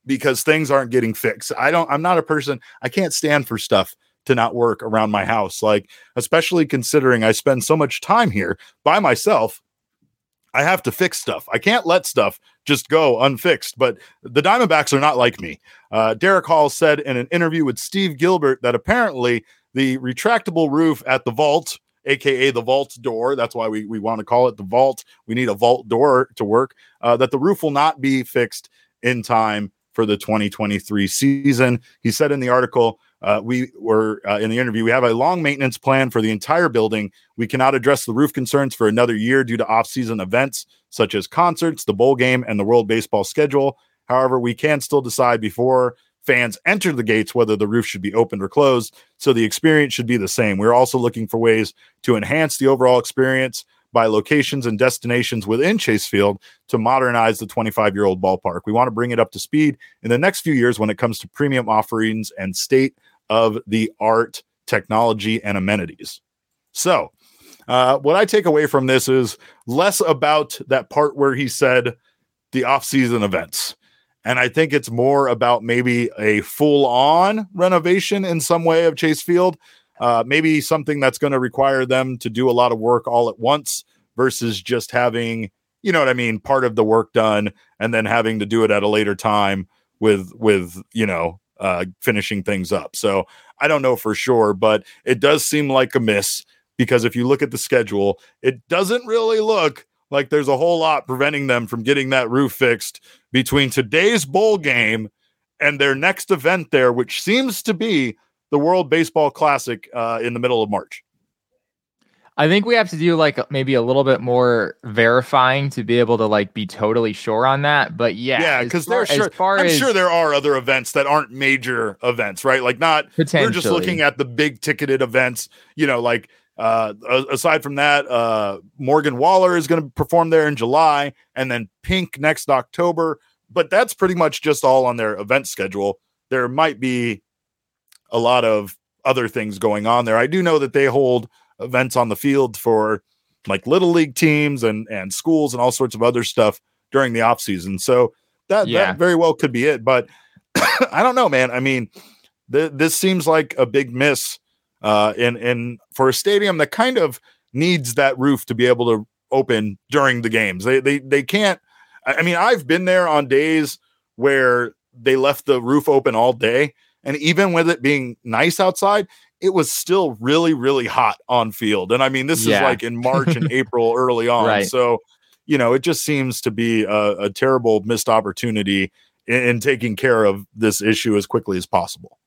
because things aren't getting fixed. I don't, I'm not a person, I can't stand for stuff to not work around my house. Like, especially considering I spend so much time here by myself. I have to fix stuff. I can't let stuff just go unfixed. But the Diamondbacks are not like me. Uh, Derrick Hall said in an interview with Steve Gilbert that apparently the retractable roof at the vault, aka the vault door, that's why we, we want to call it the vault. We need a vault door to work, uh, that the roof will not be fixed in time for the 2023 season. He said in the article, uh, we were uh, in the interview, we have a long maintenance plan for the entire building. We cannot address the roof concerns for another year due to off-season events such as concerts, the bowl game, and the World Baseball schedule. However, we can still decide before fans enter the gates whether the roof should be opened or closed. So the experience should be the same. We're also looking for ways to enhance the overall experience by locations and destinations within Chase Field to modernize the 25 year old ballpark. We want to bring it up to speed in the next few years when it comes to premium offerings and state of the art technology and amenities. So, uh, what I take away from this is less about that part where he said the off-season events. And I think it's more about maybe a full-on renovation in some way of Chase Field uh, maybe something that's going to require them to do a lot of work all at once versus just having, you know what I mean, part of the work done and then having to do it at a later time with with you know uh, finishing things up. So I don't know for sure, but it does seem like a miss because if you look at the schedule, it doesn't really look like there's a whole lot preventing them from getting that roof fixed between today's bowl game and their next event there, which seems to be the World Baseball Classic uh, in the middle of March. I think we have to do like maybe a little bit more verifying to be able to like be totally sure on that. But yeah, yeah, because there's sure, I'm as, sure there are other events that aren't major events, right? Like not we're just looking at the big ticketed events, you know, like uh aside from that, uh Morgan Wallen is going to perform there in July and then Pink next October, but that's pretty much just all on their event schedule. There might be a lot of other things going on there. I do know that they hold events on the field for like little league teams and and schools and all sorts of other stuff during the off season. So that yeah. that very well could be it. But (coughs) I don't know, man. I mean, th- this seems like a big miss uh, in in for a stadium that kind of needs that roof to be able to open during the games. They they they can't. I mean, I've been there on days where they left the roof open all day and even with it being nice outside, it was still really, really hot on field. And I mean, this yeah. is like in March and (laughs) April early on. Right. So, you know, it just seems to be a, a terrible missed opportunity in, in taking care of this issue as quickly as possible.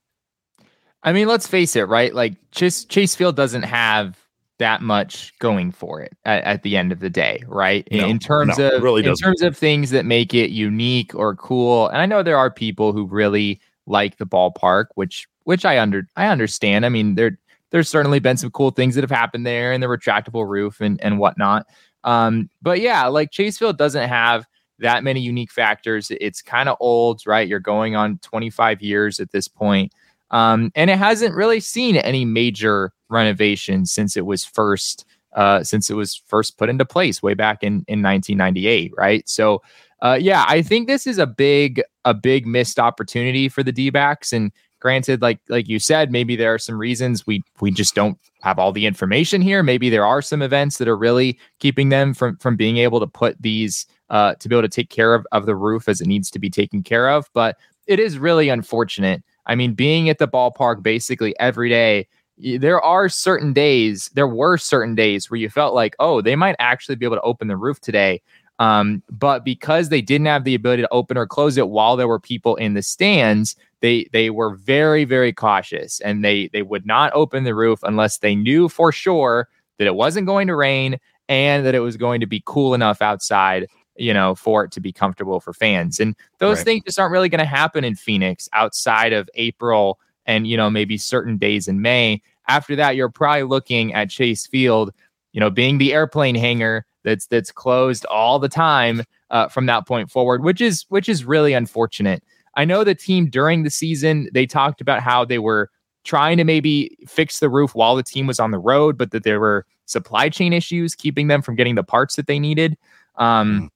I mean, let's face it, right? Like Chase Chase Field doesn't have that much going for it at, at the end of the day, right? No, in terms no, of really in terms of things that make it unique or cool. And I know there are people who really like the ballpark, which which I under I understand. I mean, there there's certainly been some cool things that have happened there and the retractable roof and and whatnot. Um, but yeah, like Chase Field doesn't have that many unique factors. It's kind of old, right? You're going on 25 years at this point. Um, and it hasn't really seen any major renovations since it was first uh, since it was first put into place way back in in 1998, right? So uh, yeah, I think this is a big a big missed opportunity for the D-backs. And granted, like like you said, maybe there are some reasons we we just don't have all the information here. Maybe there are some events that are really keeping them from from being able to put these uh, to be able to take care of of the roof as it needs to be taken care of. But it is really unfortunate. I mean, being at the ballpark basically every day there are certain days, there were certain days where you felt like, oh, they might actually be able to open the roof today. Um, but because they didn't have the ability to open or close it while there were people in the stands, they they were very very cautious and they they would not open the roof unless they knew for sure that it wasn't going to rain and that it was going to be cool enough outside you know for it to be comfortable for fans and those right. things just aren't really going to happen in phoenix outside of april and you know maybe certain days in may after that you're probably looking at chase field you know being the airplane hangar that's that's closed all the time uh, from that point forward which is which is really unfortunate I know the team during the season, they talked about how they were trying to maybe fix the roof while the team was on the road, but that there were supply chain issues keeping them from getting the parts that they needed. Um,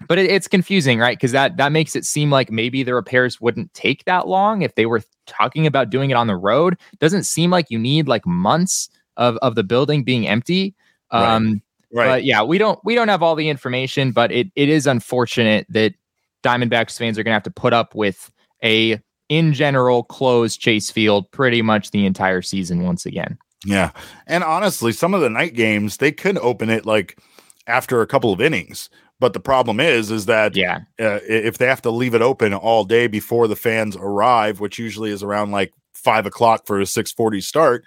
mm. but it, it's confusing, right? Because that that makes it seem like maybe the repairs wouldn't take that long if they were talking about doing it on the road. Doesn't seem like you need like months of of the building being empty. Um, right. Right. But yeah, we don't we don't have all the information, but it it is unfortunate that Diamondbacks fans are going to have to put up with a, in general, closed Chase Field pretty much the entire season once again. Yeah. And honestly, some of the night games, they could open it like after a couple of innings. But the problem is, is that yeah, uh, if they have to leave it open all day before the fans arrive, which usually is around like five o'clock for a six forty start,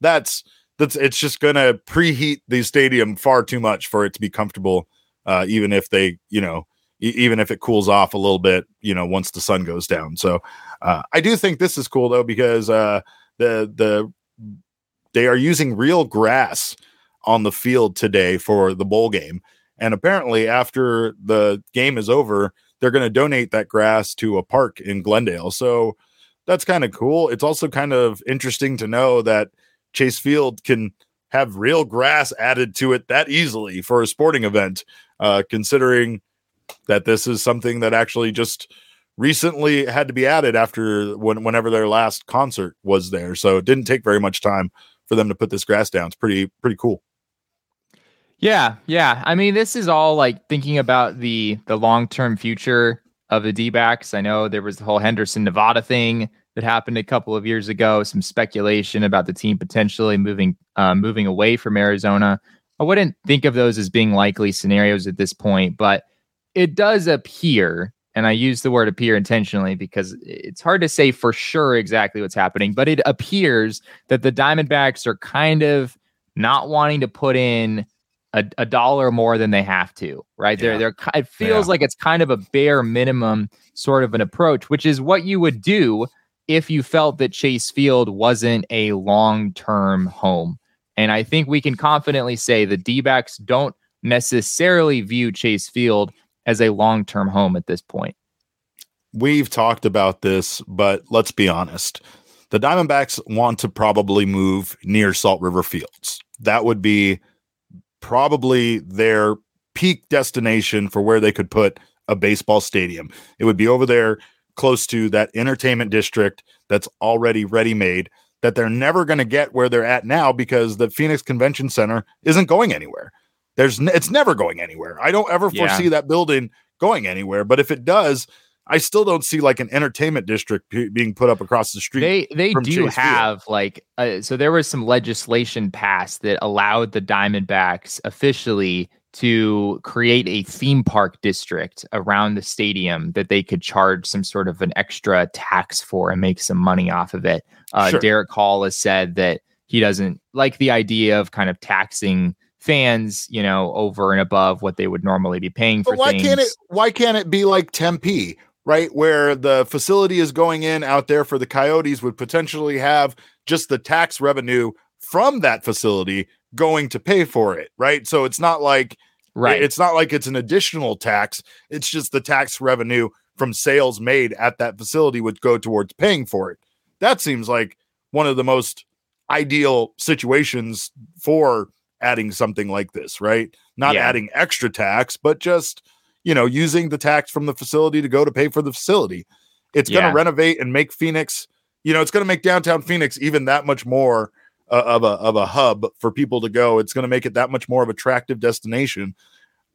that's that's it's just gonna preheat the stadium far too much for it to be comfortable. Uh, even if they, you know, even if it cools off a little bit, you know, once the sun goes down. So uh, I do think this is cool though because uh, the the they are using real grass on the field today for the bowl game, and apparently after the game is over, they're going to donate that grass to a park in Glendale. So that's kind of cool. It's also kind of interesting to know that Chase Field can have real grass added to it that easily for a sporting event, uh, considering that this is something that actually just recently had to be added after when, whenever their last concert was there. So it didn't take very much time for them to put this grass down. It's pretty pretty cool. Yeah, yeah. I mean, this is all like thinking about the the long term future of the D backs. I know there was the whole Henderson Nevada thing that happened a couple of years ago. Some speculation about the team potentially moving uh, moving away from Arizona. I wouldn't think of those as being likely scenarios at this point, but it does appear, and I use the word appear intentionally because it's hard to say for sure exactly what's happening, but it appears that the Diamondbacks are kind of not wanting to put in a, a dollar more than they have to, right? Yeah. They're, they're, it feels yeah. like it's kind of a bare minimum sort of an approach, which is what you would do if you felt that Chase Field wasn't a long term home. And I think we can confidently say the D backs don't necessarily view Chase Field as a long term home at this point. We've talked about this, but let's be honest. The Diamondbacks want to probably move near Salt River Fields. That would be probably their peak destination for where they could put a baseball stadium. It would be over there close to that entertainment district that's already ready made that they're never going to get where they're at now because the Phoenix Convention Center isn't going anywhere. There's it's never going anywhere. I don't ever yeah. foresee that building going anywhere. But if it does, I still don't see like an entertainment district p- being put up across the street. They they do Chase have Field. like uh, so there was some legislation passed that allowed the Diamondbacks officially to create a theme park district around the stadium that they could charge some sort of an extra tax for and make some money off of it. Uh, sure. Derrick Hall has said that he doesn't like the idea of kind of taxing fans, you know, over and above what they would normally be paying for. But why things. can't it? Why can't it be like Tempe, right, where the facility is going in out there for the Coyotes would potentially have just the tax revenue from that facility going to pay for it, right? So it's not like right, it's not like it's an additional tax. It's just the tax revenue from sales made at that facility would go towards paying for it. That seems like one of the most ideal situations for adding something like this, right? Not yeah. adding extra tax, but just, you know, using the tax from the facility to go to pay for the facility. It's going to renovate and make Phoenix, you know, it's going to make downtown Phoenix even that much more uh, of a of a hub for people to go. It's going to make it that much more of attractive destination.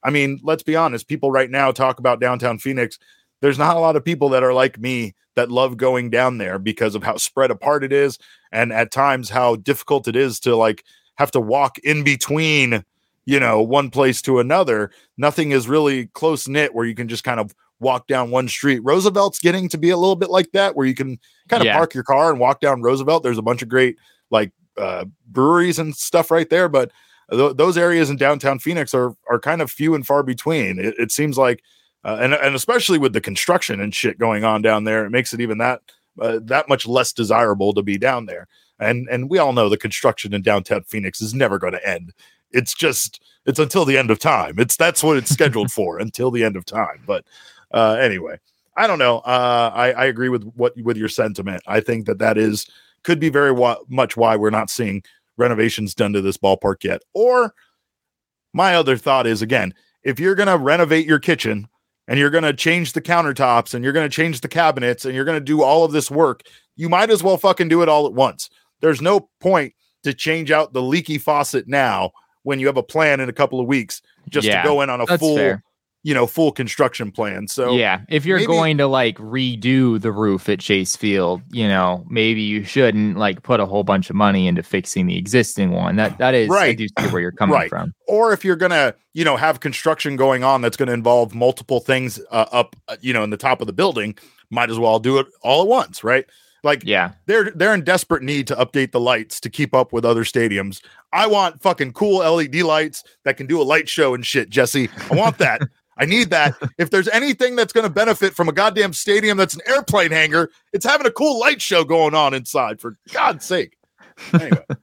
I mean, let's be honest, people right now talk about downtown Phoenix. There's not a lot of people that are like me that love going down there because of how spread apart it is and at times how difficult it is to like have to walk in between you know, one place to another. Nothing is really close knit where you can just kind of walk down one street. Roosevelt's getting to be a little bit like that, where you can kind of Yeah. park your car and walk down Roosevelt. There's a bunch of great like uh, breweries and stuff right there, but th- those areas in downtown Phoenix are are kind of few and far between. It, it seems like, uh, and and especially with the construction and shit going on down there, it makes it even that uh, that much less desirable to be down there. And and we all know the construction in downtown Phoenix is never going to end. It's just it's until the end of time. It's that's what it's scheduled (laughs) for until the end of time. But uh, anyway, I don't know. Uh, I I agree with what with your sentiment. I think that that is could be very wa- much why we're not seeing renovations done to this ballpark yet. Or my other thought is again, if you're going to renovate your kitchen and you're going to change the countertops and you're going to change the cabinets and you're going to do all of this work, you might as well fucking do it all at once. There's no point to change out the leaky faucet now when you have a plan in a couple of weeks just Yeah, to go in on a full, fair. You know, full construction plan. So yeah, if you're maybe- going to like redo the roof at Chase Field, you know, maybe you shouldn't like put a whole bunch of money into fixing the existing one. That that is I Right. do see where you're coming Right. from. or if you're gonna you know have construction going on that's going to involve multiple things uh, up uh, you know in the top of the building might as well do it all at once right like Yeah. they're they're in desperate need to update the lights to keep up with other stadiums i want fucking cool led lights that can do a light show and shit jesse i want that (laughs) i need that. (laughs) If there's anything that's going to benefit from a goddamn stadium that's an airplane hangar it's having a cool light show going on inside for god's sake. Anyway. (laughs)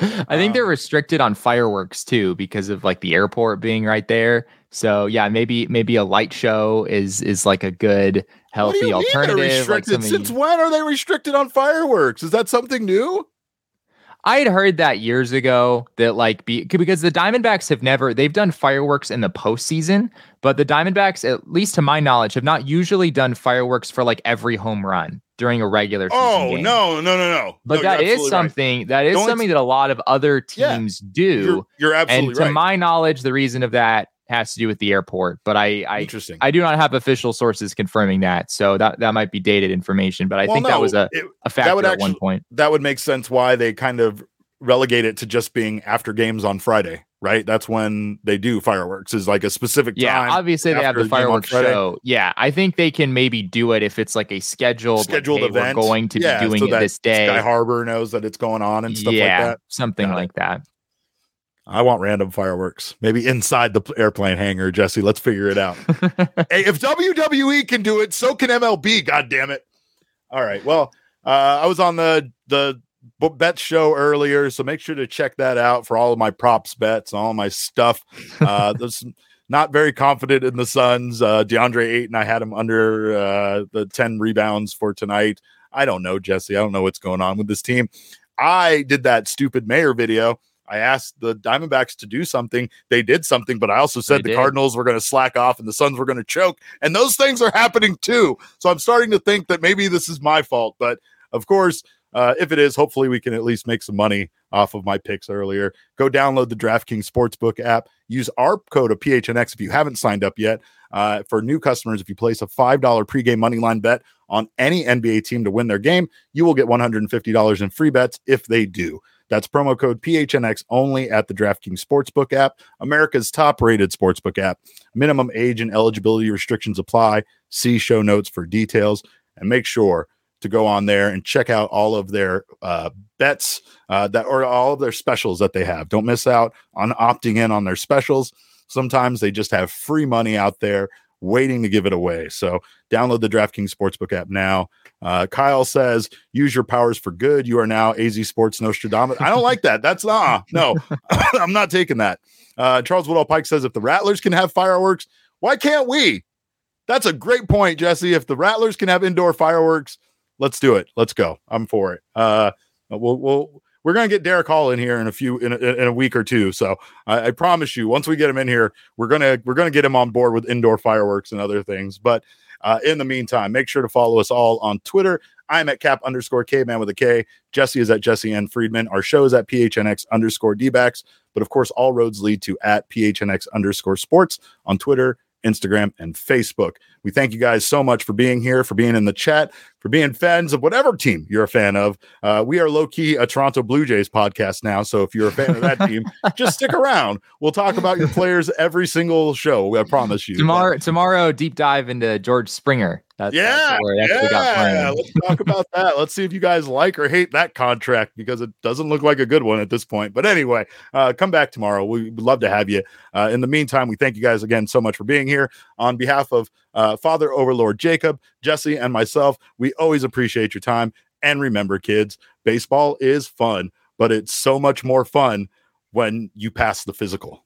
I think they're Um, restricted on fireworks too because of like the airport being right there. So yeah, maybe maybe a light show is is like a good healthy alternative. Like since when are they restricted on fireworks? Is that something new? I had heard that years ago that like be, because the Diamondbacks have never they've done fireworks in the postseason, but the Diamondbacks, at least to my knowledge, have not usually done fireworks for like every home run during a regular season Oh game. no, no, no, no! But no, that is absolutely right. something that is only something that a lot of other Yeah. teams do. You're, you're absolutely and to right. my knowledge, the reason of that has to do with the airport. But I, I, Interesting. I do not have official sources confirming that, so that that might be dated information. But I Well, think that was a, it- a factor would at one point. that would make sense why they kind of relegate it to just being after games on Friday, right? That's when they do fireworks. Is like a specific time. Yeah, obviously they have the the game on fireworks show. Yeah, I think they can maybe do it if it's like a scheduled like, Scheduled hey, event. We're going to Yeah, be doing so it this day. Sky Harbor knows that it's going on and stuff yeah, like that. something it. like that. I want random fireworks, maybe inside the airplane hangar. Jesse, let's figure it out. (laughs) hey, if WWE can do it, so can MLB. God damn it! All right. Well, uh, I was on the the bet show earlier, so make sure to check that out for all of my props bets, all my stuff. Uh, (laughs) there's not very confident in the Suns. Uh, DeAndre Ayton, I had him under uh, the ten rebounds for tonight. I don't know, Jesse. I don't know what's going on with this team. I did that stupid mayor video. I asked the Diamondbacks to do something. They did something, but I also said They the did. Cardinals were going to slack off and the Suns were going to choke. And those things are happening too. So I'm starting to think that maybe this is my fault. But of course, uh, if it is, hopefully we can at least make some money off of my picks earlier. Go download the DraftKings Sportsbook app. Use our code of PHNX if you haven't signed up yet. Uh, for new customers, if you place a $5 pregame money line bet on any NBA team to win their game, you will get $150 in free bets if they do. That's promo code PHNX only at the DraftKings Sportsbook app, America's top rated sportsbook app. Minimum age and eligibility restrictions apply. See show notes for details and make sure to go on there and check out all of their uh, bets uh, that or all of their specials that they have. Don't miss out on opting in on their specials. Sometimes they just have free money out there waiting to give it away. So download the DraftKings Sportsbook app now. Uh, Kyle says, use your powers for good. You are now AZ Sports Nostradamus. I don't like that. That's ah, no, (laughs) I'm not taking that. Uh, Charles Woodall Pike says, if the Rattlers can have fireworks, why can't we? That's a great point, Jesse. If the Rattlers can have indoor fireworks, let's do it. Let's go. I'm for it. Uh, we'll, we'll, we're gonna get Derrick Hall in here in a few in a, in a week or two. So I, I promise you, once we get him in here, we're gonna we're gonna get him on board with indoor fireworks and other things. But uh, in the meantime, make sure to follow us all on Twitter. I'm at cap underscore K man with a K. Jesse is at Jesse N Friedman. Our show is at PHNX underscore dbacks. But of course, all roads lead to at PHNX underscore sports on Twitter, Instagram, and Facebook. We thank you guys so much for being here, for being in the chat, for being fans of whatever team you're a fan of. Uh, we are low key a Toronto Blue Jays podcast now. So if you're a fan of that team, just stick (laughs) around. We'll talk about your players every single show. I promise you. Tomorrow, tomorrow, deep dive into George Springer. That's, yeah, that's yeah. Let's talk about (laughs) that. Let's see if you guys like or hate that contract because it doesn't look like a good one at this point. But anyway, uh, come back tomorrow. We would love to have you. Uh, in the meantime, we thank you guys again so much for being here. On behalf of uh, Father Overlord Jacob, Jesse, and myself, we always appreciate your time. And remember, kids, baseball is fun, but it's so much more fun when you pass the physical.